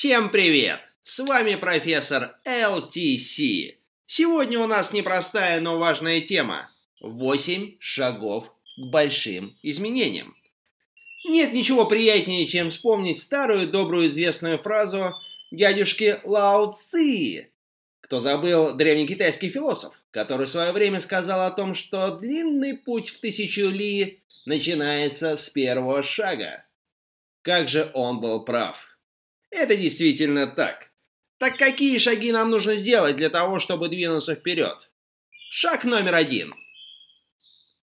Всем привет! С вами профессор LTC. Сегодня у нас непростая, но важная тема. 8 шагов к большим изменениям. Нет ничего приятнее, чем вспомнить старую добрую известную фразу дядюшки Лао Ци. Кто забыл древнекитайский философ, который в свое время сказал о том, что длинный путь в тысячу ли начинается с первого шага. Как же он был прав. Это действительно так. Так какие шаги нам нужно сделать для того, чтобы двинуться вперед? Шаг номер один.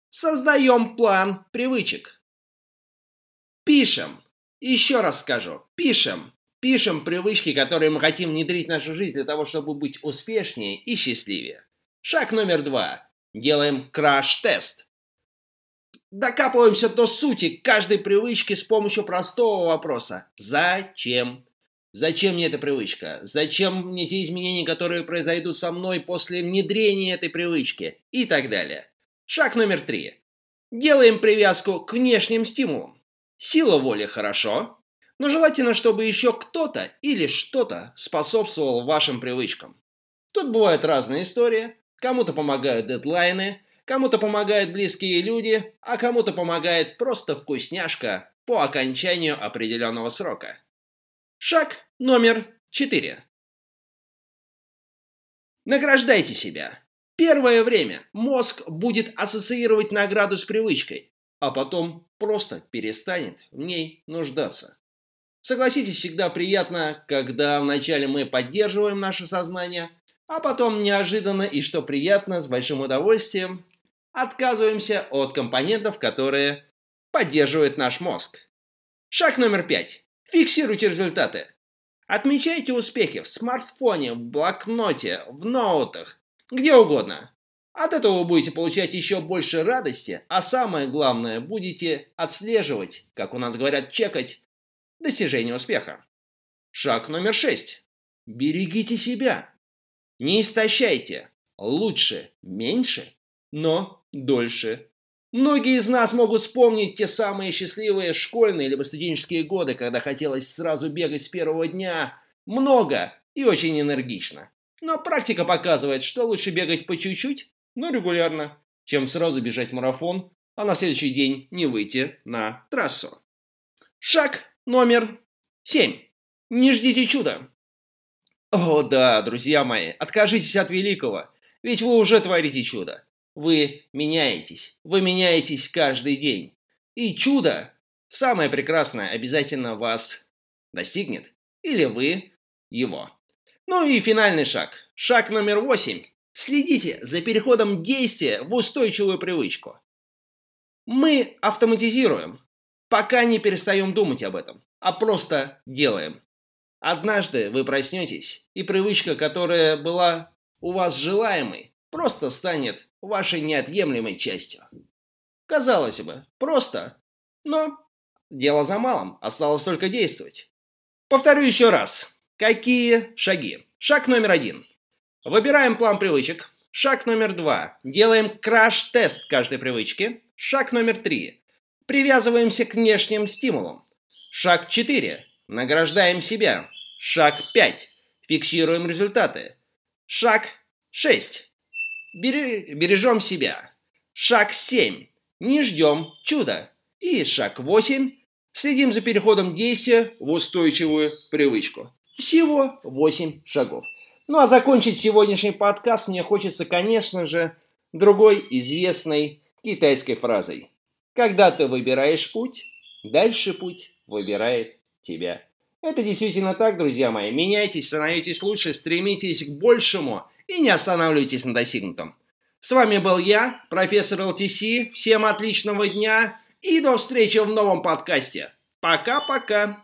Создаем план привычек. Пишем. Еще раз скажу. Пишем. Пишем привычки, которые мы хотим внедрить в нашу жизнь для того, чтобы быть успешнее и счастливее. Шаг номер два. Делаем краш-тест. Докапываемся до сути каждой привычки с помощью простого вопроса. Зачем? Зачем мне эта привычка? Зачем мне те изменения, которые произойдут со мной после внедрения этой привычки? И так далее. Шаг номер три. Делаем привязку к внешним стимулам. Сила воли хорошо, но желательно, чтобы еще кто-то или что-то способствовал вашим привычкам. Тут бывают разные истории. Кому-то помогают дедлайны, Кому-то помогают близкие люди, а кому-то помогает просто вкусняшка по окончанию определенного срока. Шаг номер 4. Награждайте себя. Первое время мозг будет ассоциировать награду с привычкой, а потом просто перестанет в ней нуждаться. Согласитесь, всегда приятно, когда вначале мы поддерживаем наше сознание, а потом неожиданно и что приятно, с большим удовольствием отказываемся от компонентов, которые поддерживают наш мозг. Шаг номер пять. Фиксируйте результаты. Отмечайте успехи в смартфоне, в блокноте, в ноутах, где угодно. От этого вы будете получать еще больше радости, а самое главное, будете отслеживать, как у нас говорят, чекать достижение успеха. Шаг номер шесть. Берегите себя. Не истощайте. Лучше меньше, но дольше. Многие из нас могут вспомнить те самые счастливые школьные либо студенческие годы, когда хотелось сразу бегать с первого дня много и очень энергично. Но практика показывает, что лучше бегать по чуть-чуть, но регулярно, чем сразу бежать марафон, а на следующий день не выйти на трассу. Шаг номер семь. Не ждите чуда. О да, друзья мои, откажитесь от великого, ведь вы уже творите чудо. Вы меняетесь. Вы меняетесь каждый день. И чудо, самое прекрасное, обязательно вас достигнет. Или вы его. Ну и финальный шаг. Шаг номер восемь. Следите за переходом действия в устойчивую привычку. Мы автоматизируем, пока не перестаем думать об этом, а просто делаем. Однажды вы проснетесь, и привычка, которая была у вас желаемой, просто станет вашей неотъемлемой частью. Казалось бы, просто, но дело за малым, осталось только действовать. Повторю еще раз. Какие шаги? Шаг номер один. Выбираем план привычек. Шаг номер два. Делаем краш-тест каждой привычки. Шаг номер три. Привязываемся к внешним стимулам. Шаг 4. Награждаем себя. Шаг 5. Фиксируем результаты. Шаг 6. Бережем себя. Шаг 7. Не ждем чуда. И шаг 8. Следим за переходом действия в устойчивую привычку. Всего 8 шагов. Ну а закончить сегодняшний подкаст мне хочется, конечно же, другой известной китайской фразой. Когда ты выбираешь путь, дальше путь выбирает тебя. Это действительно так, друзья мои. Меняйтесь, становитесь лучше, стремитесь к большему – и не останавливайтесь на достигнутом. С вами был я, профессор ЛТС. Всем отличного дня и до встречи в новом подкасте. Пока-пока.